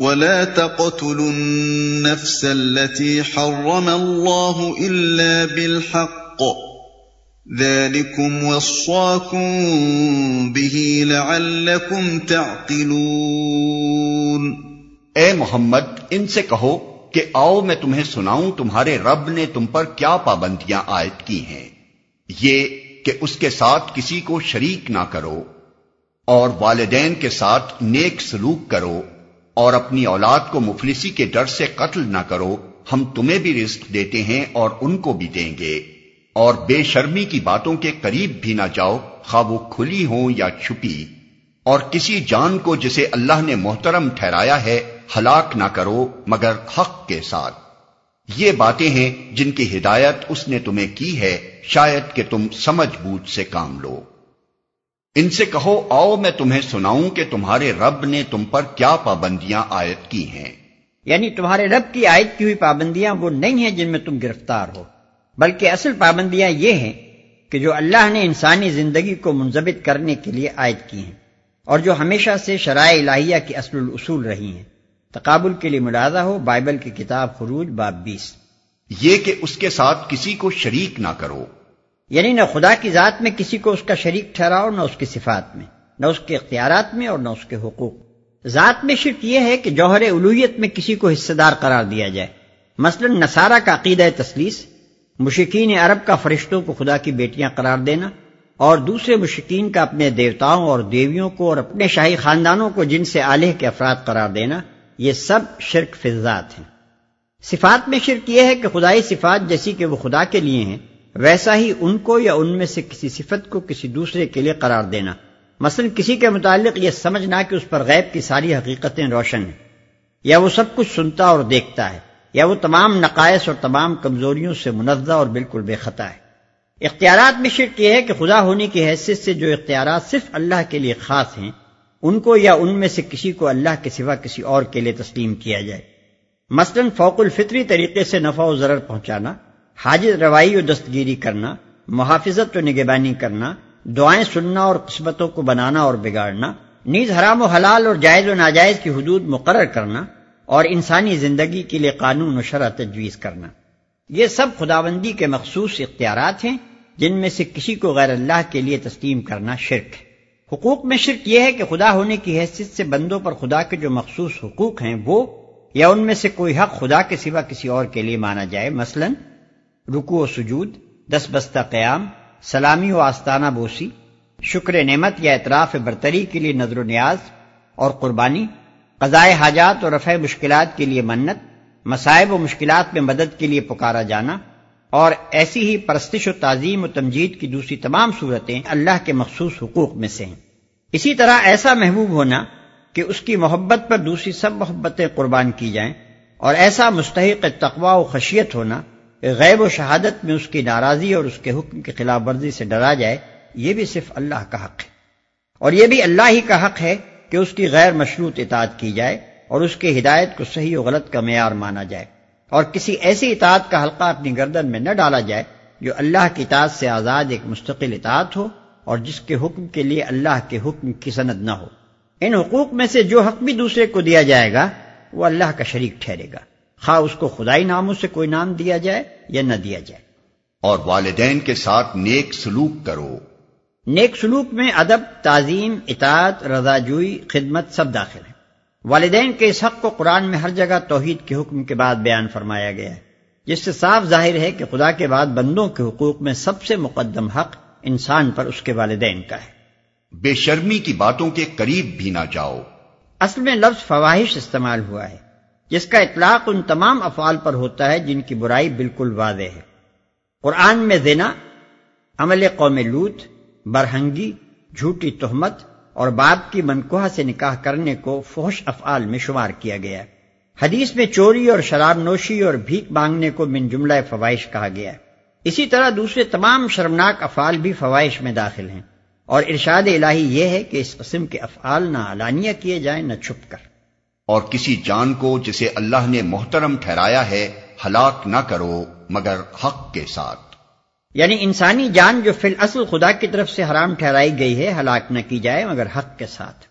ولا تقتلوا النفس التي حرم الله إلا بالحق ذلكم وصاكم به لعلكم تعقلون اے محمد، ان سے کہو کہ آؤ میں تمہیں سناؤں تمہارے رب نے تم پر کیا پابندیاں عائد کی ہیں۔ یہ کہ اس کے ساتھ کسی کو شریک نہ کرو اور والدین کے ساتھ نیک سلوک کرو۔ اور اپنی اولاد کو مفلسی کے ڈر سے قتل نہ کرو، ہم تمہیں بھی رزق دیتے ہیں اور ان کو بھی دیں گے۔ اور بے شرمی کی باتوں کے قریب بھی نہ جاؤ، خواہ وہ کھلی ہوں یا چھپی۔ اور کسی جان کو جسے اللہ نے محترم ٹھہرایا ہے، ہلاک نہ کرو، مگر حق کے ساتھ۔ یہ باتیں ہیں جن کی ہدایت اس نے تمہیں کی ہے، شاید کہ تم سمجھ بوجھ سے کام لو۔ ان سے کہو آؤ میں تمہیں سناؤں کہ تمہارے رب نے تم پر کیا پابندیاں عائد کی ہیں۔ یعنی تمہارے رب کی عائد کی ہوئی پابندیاں وہ نہیں ہیں جن میں تم گرفتار ہو بلکہ اصل پابندیاں یہ ہیں کہ جو اللہ نے انسانی زندگی کو منظمت کرنے کے لیے عائد کی ہیں اور جو ہمیشہ سے شرائع الہیہ کی اصل الاصول رہی ہیں۔ تقابل کے لیے ملازہ ہو بائبل کی کتاب خروج باب بیس۔ یہ کہ اس کے ساتھ کسی کو شریک نہ کرو۔ یعنی نہ خدا کی ذات میں کسی کو اس کا شریک ٹھہراؤ، نہ اس کی صفات میں، نہ اس کے اختیارات میں اور نہ اس کے حقوق۔ ذات میں شرک یہ ہے کہ جوہر الوحیت میں کسی کو حصے دار قرار دیا جائے۔ مثلا نصارہ کا عقیدہ تسلیس مشکین عرب کا فرشتوں کو خدا کی بیٹیاں قرار دینا اور دوسرے مشکین کا اپنے دیوتاؤں اور دیویوں کو اور اپنے شاہی خاندانوں کو جن سے آلہ کے افراد قرار دینا، یہ سب شرک فضات ہیں۔ صفات میں شرک یہ ہے کہ خدائی صفات جیسی کہ وہ خدا کے لیے ہیں ویسا ہی ان کو یا ان میں سے کسی صفت کو کسی دوسرے کے لیے قرار دینا۔ مثلا کسی کے متعلق یہ سمجھنا کہ اس پر غیب کی ساری حقیقتیں روشن ہیں۔ یا وہ سب کچھ سنتا اور دیکھتا ہے، یا وہ تمام نقائص اور تمام کمزوریوں سے منزہ اور بالکل بے خطا ہے۔ اختیارات میں شرک یہ ہے کہ خدا ہونے کی حیثیت سے جو اختیارات صرف اللہ کے لیے خاص ہیں، ان کو یا ان میں سے کسی کو اللہ کے سوا کسی اور کے لیے تسلیم کیا جائے۔ مثلا فوق الفطری طریقے سے نفع و ضرر پہنچانا۔ حاجز روائی و دستگیری کرنا، محافظت و نگبانی کرنا، دعائیں سننا اور قسمتوں کو بنانا اور بگاڑنا، نیز حرام و حلال اور جائز و ناجائز کی حدود مقرر کرنا اور انسانی زندگی کے لیے قانون و شرح تجویز کرنا۔ یہ سب خداوندی کے مخصوص اختیارات ہیں، جن میں سے کسی کو غیر اللہ کے لیے تسلیم کرنا شرک ہے۔ حقوق میں شرک یہ ہے کہ خدا ہونے کی حیثیت سے بندوں پر خدا کے جو مخصوص حقوق ہیں وہ یا ان میں سے کوئی حق خدا کے سوا کسی اور کے لیے مانا جائے۔ مثلاً رکو و سجود، دس بستہ قیام، سلامی و آستانہ بوسی، شکر نعمت یا اطراف برتری کے لیے نظر و نیاز اور قربانی قضائے حاجات اور رفع مشکلات کے لیے منت مسائب و مشکلات میں مدد کے لیے پکارا جانا اور ایسی ہی پرستش و تعظیم و تمجید کی دوسری تمام صورتیں اللہ کے مخصوص حقوق میں سے ہیں۔ اسی طرح ایسا محبوب ہونا کہ اس کی محبت پر دوسری سب محبتیں قربان کی جائیں اور ایسا مستحق تقوا و خشیت ہونا غیب و شہادت میں اس کی ناراضی اور اس کے حکم کی خلاف ورزی سے ڈرا جائے، یہ بھی صرف اللہ کا حق ہے۔ اور یہ بھی اللہ ہی کا حق ہے کہ اس کی غیر مشروط اطاعت کی جائے اور اس کی ہدایت کو صحیح و غلط کا معیار مانا جائے۔ اور کسی ایسی اطاعت کا حلقہ اپنی گردن میں نہ ڈالا جائے جو اللہ کی اطاعت سے آزاد ایک مستقل اطاعت ہو اور جس کے حکم کے لیے اللہ کے حکم کی سند نہ ہو۔ ان حقوق میں سے جو حق بھی دوسرے کو دیا جائے گا، وہ اللہ کا شریک ٹھہرے گا۔ خواہ اس کو خدائی ناموں سے کوئی نام دیا جائے یا نہ دیا جائے۔ اور والدین کے ساتھ نیک سلوک کرو۔ نیک سلوک میں ادب تعظیم اطاعت رضا جوئی خدمت سب داخل ہیں۔ والدین کے اس حق کو قرآن میں ہر جگہ توحید کے حکم کے بعد بیان فرمایا گیا ہے۔ جس سے صاف ظاہر ہے کہ خدا کے بعد بندوں کے حقوق میں سب سے مقدم حق انسان پر اس کے والدین کا ہے۔ بے شرمی کی باتوں کے قریب بھی نہ جاؤ۔ اصل میں لفظ فواہش استعمال ہوا ہے۔ جس کا اطلاق ان تمام افعال پر ہوتا ہے جن کی برائی بالکل واضح ہے۔ قرآن میں زنا، عمل قوم لوت، برہنگی، جھوٹی تہمت اور باپ کی منکوہ سے نکاح کرنے کو فوش افعال میں شمار کیا گیا۔ ہے حدیث میں چوری اور شراب نوشی اور بھیک مانگنے کو من جملہ فوائش کہا گیا۔ ہے اسی طرح دوسرے تمام شرمناک افعال بھی فوائش میں داخل ہیں۔ اور ارشاد الہی یہ ہے کہ اس قسم کے افعال نہ علانیہ کیے جائیں، نہ چھپ کر۔ اور کسی جان کو جسے اللہ نے محترم ٹھہرایا ہے، ہلاک نہ کرو مگر حق کے ساتھ۔ یعنی انسانی جان جو فی الاصل خدا کی طرف سے حرام ٹھہرائی گئی ہے، ہلاک نہ کی جائے مگر حق کے ساتھ۔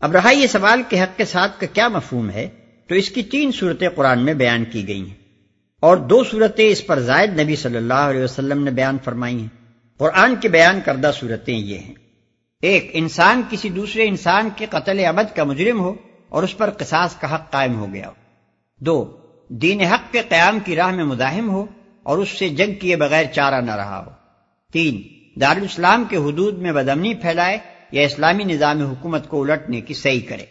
اب رہا یہ سوال کہ حق کے ساتھ کا کیا مفہوم ہے؟ تو اس کی تین صورتیں قرآن میں بیان کی گئی ہیں۔ اور دو صورتیں اس پر زائد نبی صلی اللہ علیہ وسلم نے بیان فرمائی ہیں۔ قرآن کے بیان کردہ صورتیں یہ ہیں۔ ایک، انسان کسی دوسرے انسان کے قتل عمد کا مجرم ہو اور اس پر قصاص کا حق قائم ہو گیا۔ دو، دین حق کے قیام کی راہ میں مزاحم ہو اور اس سے جنگ کیے بغیر چارہ نہ رہا ہو۔ تین، دارالاسلام کے حدود میں بدمنی پھیلائے یا اسلامی نظام حکومت کو الٹنے کی صحیح کرے۔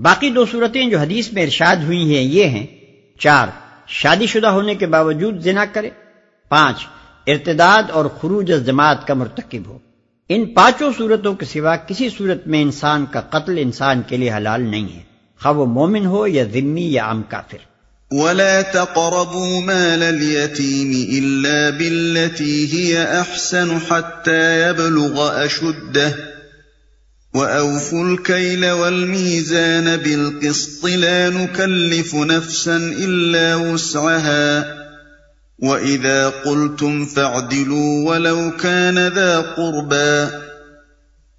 باقی دو صورتیں جو حدیث میں ارشاد ہوئی ہیں یہ ہیں۔ چار، شادی شدہ ہونے کے باوجود زنا کرے۔ پانچ، ارتداد اور خروج جماعت کا مرتکب ہو۔ ان پانچوں صورتوں کے سوا کسی صورت میں انسان کا قتل انسان کے لیے حلال نہیں ہے۔ خواہ وہ مومن ہو یا ذمی یا عام کافر۔ ولا تقربوا مال اليتيم إلا بالتي هي أحسن حتى يبلغ أشده وأوفوا الكيل والميزان بالقسط لا نكلف نفسا إلا وسعها وَإِذَا قُلْتُمْ فَاعْدِلُوا وَلَوْ كَانَ ذَا قُرْبَى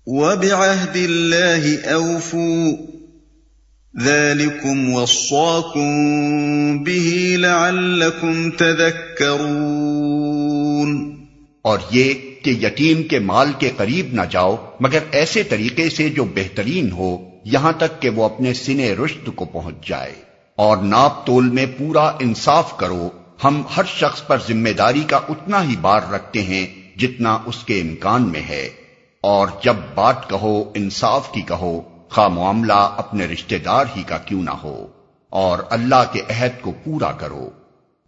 وَبِعَهْدِ اللَّهِ أَوْفُوا ذَلِكُمْ وَصَّاكُمْ بِهِ لَعَلَّكُمْ اور یہ کہ یتیم کے مال کے قریب نہ جاؤ، مگر ایسے طریقے سے جو بہترین ہو، یہاں تک کہ وہ اپنے سنے رشت کو پہنچ جائے۔ اور ناپ تول میں پورا انصاف کرو۔ ہم ہر شخص پر ذمہ داری کا اتنا ہی بار رکھتے ہیں جتنا اس کے امکان میں ہے۔ اور جب بات کہو، انصاف کی کہو۔ خواہ معاملہ اپنے رشتہ دار ہی کا کیوں نہ ہو، اور اللہ کے عہد کو پورا کرو۔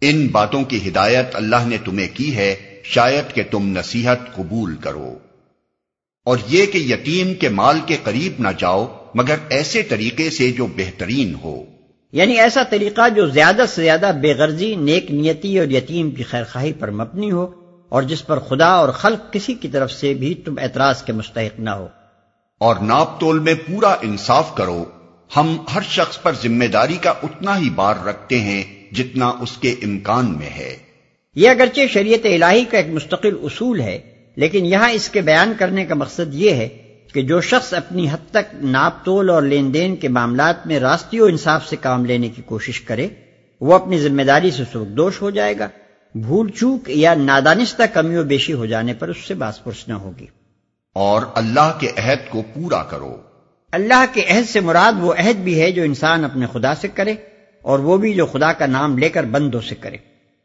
ان باتوں کی ہدایت اللہ نے تمہیں کی ہے، شاید کہ تم نصیحت قبول کرو۔ اور یہ کہ یتیم کے مال کے قریب نہ جاؤ، مگر ایسے طریقے سے جو بہترین ہو۔ یعنی ایسا طریقہ جو زیادہ سے زیادہ بے غرضی، نیک نیتی اور یتیم کی خیر خواہی پر مبنی ہو، اور جس پر خدا اور خلق کسی کی طرف سے بھی تم اعتراض کے مستحق نہ ہو۔ اور ناپ تول میں پورا انصاف کرو۔ ہم ہر شخص پر ذمہ داری کا اتنا ہی بار رکھتے ہیں جتنا اس کے امکان میں ہے۔ یہ اگرچہ شریعت الہی کا ایک مستقل اصول ہے، لیکن یہاں اس کے بیان کرنے کا مقصد یہ ہے کہ جو شخص اپنی حد تک ناپ تول اور لین دین کے معاملات میں راستی و انصاف سے کام لینے کی کوشش کرے، وہ اپنی ذمہ داری سے دوش ہو جائے گا۔ بھول چوک یا نادانستہ کمی و بیشی ہو جانے پر اس سے باس پرس نہ ہوگی۔ اور اللہ کے عہد کو پورا کرو۔ اللہ کے عہد سے مراد وہ عہد بھی ہے جو انسان اپنے خدا سے کرے اور وہ بھی جو خدا کا نام لے کر بندوں سے کرے۔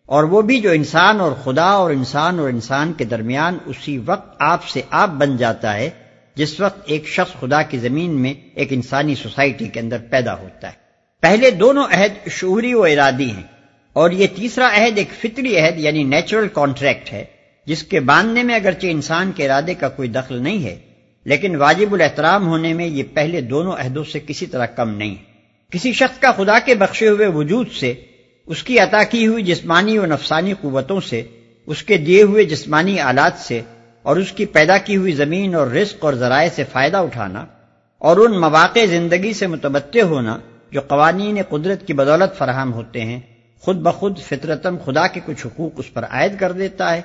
اور وہ بھی جو انسان اور خدا اور انسان اور انسان کے درمیان اسی وقت آپ سے آپ بن جاتا ہے، جس وقت ایک شخص خدا کی زمین میں ایک انسانی سوسائٹی کے اندر پیدا ہوتا ہے۔ پہلے دونوں عہد شعوری و ارادی ہیں اور یہ تیسرا عہد ایک فطری عہد یعنی نیچرل کانٹریکٹ ہے۔ جس کے باندھنے میں اگرچہ انسان کے ارادے کا کوئی دخل نہیں ہے، لیکن واجب الاحترام ہونے میں یہ پہلے دونوں عہدوں سے کسی طرح کم نہیں۔ ہے کسی شخص کا خدا کے بخشے ہوئے وجود سے، اس کی عطا کی ہوئی جسمانی و نفسانی قوتوں سے، اس کے دیے ہوئے جسمانی آلات سے، اور اس کی پیدا کی ہوئی زمین اور رزق اور ذرائع سے فائدہ اٹھانا، اور ان مواقع زندگی سے متبدع ہونا جو قوانین قدرت کی بدولت فراہم ہوتے ہیں، خود بخود فطرتم خدا کے کچھ حقوق اس پر عائد کر دیتا ہے۔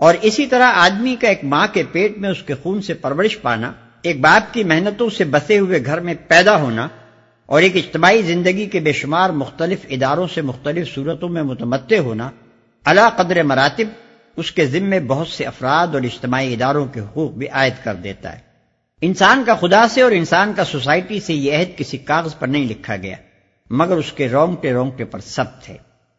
اور اسی طرح آدمی کا ایک ماں کے پیٹ میں اس کے خون سے پرورش پانا، ایک باپ کی محنتوں سے بسے ہوئے گھر میں پیدا ہونا، اور ایک اجتماعی زندگی کے بے شمار مختلف اداروں سے مختلف صورتوں میں متمدع ہونا اللہ قدر مراتب اس کے ذمے بہت سے افراد اور اجتماعی اداروں کے حقوق بھی عائد کر دیتا ہے۔ انسان کا خدا سے اور انسان کا سوسائٹی سے یہ عہد کسی کاغذ پر نہیں لکھا گیا، مگر اس کے رونگٹے رونگٹے پر سب تھے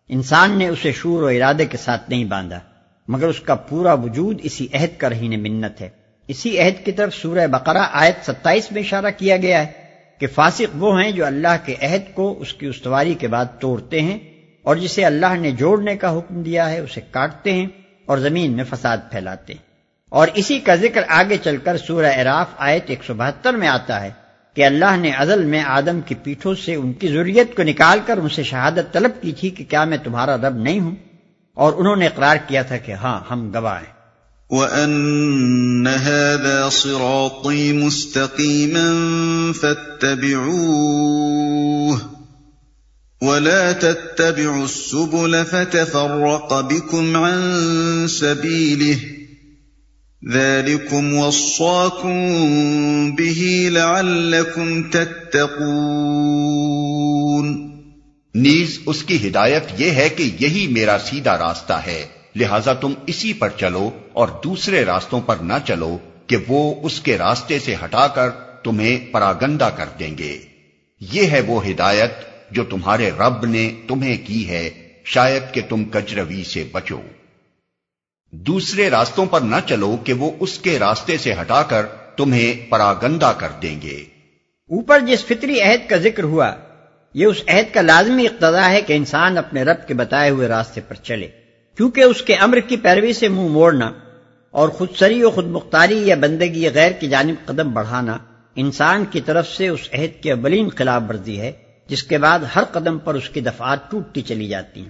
انسان نے اسے شور و ارادے کے ساتھ نہیں باندھا۔ مگر اس کا پورا وجود اسی عہد کا رہی منت ہے۔ اسی عہد کی طرف سورہ بقرہ آیت ستائیس میں اشارہ کیا گیا ہے کہ فاسق وہ ہیں جو اللہ کے عہد کو اس کی استواری کے بعد توڑتے ہیں اور جسے اللہ نے جوڑنے کا حکم دیا ہے اسے کاٹتے ہیں اور زمین میں فساد پھیلاتے ہیں۔ اور اسی کا ذکر آگے چل کر سورہ اراف آیت ایک سو بہتر میں آتا ہے کہ اللہ نے ازل میں آدم کی پیٹھوں سے ان کی ضروریت کو نکال کر ان سے شہادت طلب کی تھی کہ کیا میں تمہارا رب نہیں ہوں۔ اور انہوں نے اقرار کیا تھا کہ ہاں ہم گواہ ہیں۔ وَأَنَّ هَذَا صِرَاطِي مُسْتَقِيمًا فَاتَّبِعُوهُ ولا تتبعوا السبل فتفرق بكم عن سبيله ذلكم وصاكم به لعلكم تتقون نیز اس کی ہدایت یہ ہے کہ یہی میرا سیدھا راستہ ہے۔ لہذا تم اسی پر چلو اور دوسرے راستوں پر نہ چلو کہ وہ اس کے راستے سے ہٹا کر تمہیں پراگندہ کر دیں گے۔ یہ ہے وہ ہدایت جو تمہارے رب نے تمہیں کی ہے۔ شاید کہ تم کجروی سے بچو۔ دوسرے راستوں پر نہ چلو کہ وہ اس کے راستے سے ہٹا کر تمہیں پراگندہ کر دیں گے۔ اوپر جس فطری عہد کا ذکر ہوا یہ اس عہد کا لازمی اقتضا ہے کہ انسان اپنے رب کے بتائے ہوئے راستے پر چلے۔ کیونکہ اس کے امر کی پیروی سے منہ موڑنا اور خود سری و خود مختاری یا بندگی یا غیر کی جانب قدم بڑھانا انسان کی طرف سے اس عہد کی اولین خلاف ورزی ہے، جس کے بعد ہر قدم پر اس کی دفعات ٹوٹتی چلی جاتی ہیں۔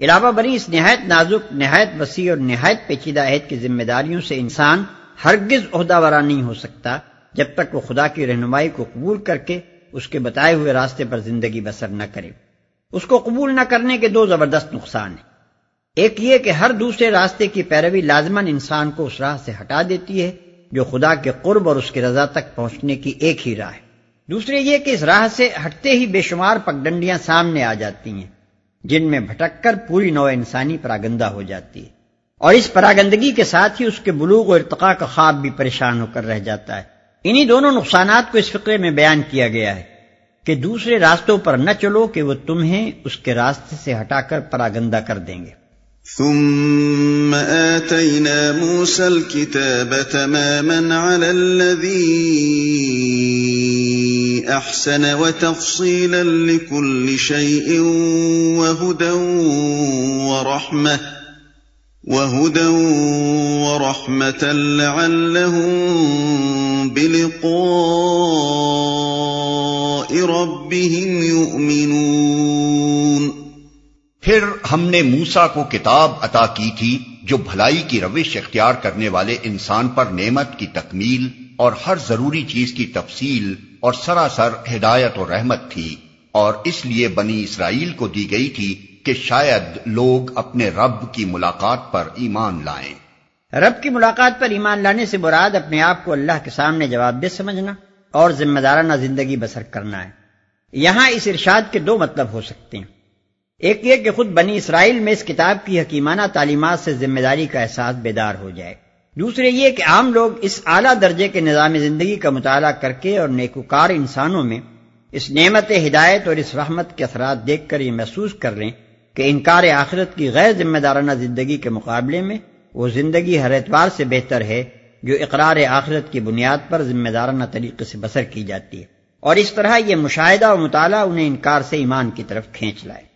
علاوہ بری اس نہایت نازک، نہایت وسیع اور نہایت پیچیدہ عہد کی ذمہ داریوں سے انسان ہرگز عہدہ ورا نہیں ہو سکتا، جب تک وہ خدا کی رہنمائی کو قبول کر کے اس کے بتائے ہوئے راستے پر زندگی بسر نہ کرے۔ اس کو قبول نہ کرنے کے دو زبردست نقصان ہیں۔ ایک یہ کہ ہر دوسرے راستے کی پیروی لازمن انسان کو اس راہ سے ہٹا دیتی ہے، جو خدا کے قرب اور اس کی رضا تک پہنچنے کی ایک ہی راہ ہے۔ دوسرے یہ کہ اس راہ سے ہٹتے ہی بے شمار پگڈنڈیاں سامنے آ جاتی ہیں، جن میں بھٹک کر پوری نو انسانی پراگندہ ہو جاتی ہے۔ اور اس پراگندگی کے ساتھ ہی اس کے بلوغ و ارتقاء کا خواب بھی پریشان ہو کر رہ جاتا ہے۔ انہی دونوں نقصانات کو اس فقرے میں بیان کیا گیا ہے کہ دوسرے راستوں پر نہ چلو کہ وہ تمہیں اس کے راستے سے ہٹا کر پراگندہ کر دیں گے۔ ثم آتينا موسى الكتاب تماما على الذي أحسن وتفصيلا لكل شيء وهدى ورحمة وهدى ورحمة لعلهم بلقاء ربهم يؤمنون پھر ہم نے موسا کو کتاب عطا کی تھی جو بھلائی کی روش اختیار کرنے والے انسان پر نعمت کی تکمیل اور ہر ضروری چیز کی تفصیل اور سراسر ہدایت و رحمت تھی اور اس لیے بنی اسرائیل کو دی گئی تھی کہ شاید لوگ اپنے رب کی ملاقات پر ایمان لائیں۔ رب کی ملاقات پر ایمان لانے سے مراد اپنے آپ کو اللہ کے سامنے جواب دے سمجھنا اور ذمہ دارانہ زندگی بسر کرنا ہے۔ یہاں اس ارشاد کے دو مطلب ہو سکتے ہیں۔ ایک یہ کہ خود بنی اسرائیل میں اس کتاب کی حکیمانہ تعلیمات سے ذمہ داری کا احساس بیدار ہو جائے۔ دوسرے یہ کہ عام لوگ اس اعلیٰ درجے کے نظام زندگی کا مطالعہ کر کے اور نیکوکار انسانوں میں اس نعمت ہدایت اور اس رحمت کے اثرات دیکھ کر یہ محسوس کر لیں۔ کہ انکار آخرت کی غیر ذمہ دارانہ زندگی کے مقابلے میں وہ زندگی ہر اعتبار سے بہتر ہے جو اقرار آخرت کی بنیاد پر ذمہ دارانہ طریقے سے بسر کی جاتی ہے اور اس طرح یہ مشاہدہ و مطالعہ انہیں انکار سے ایمان کی طرف کھینچ لائے۔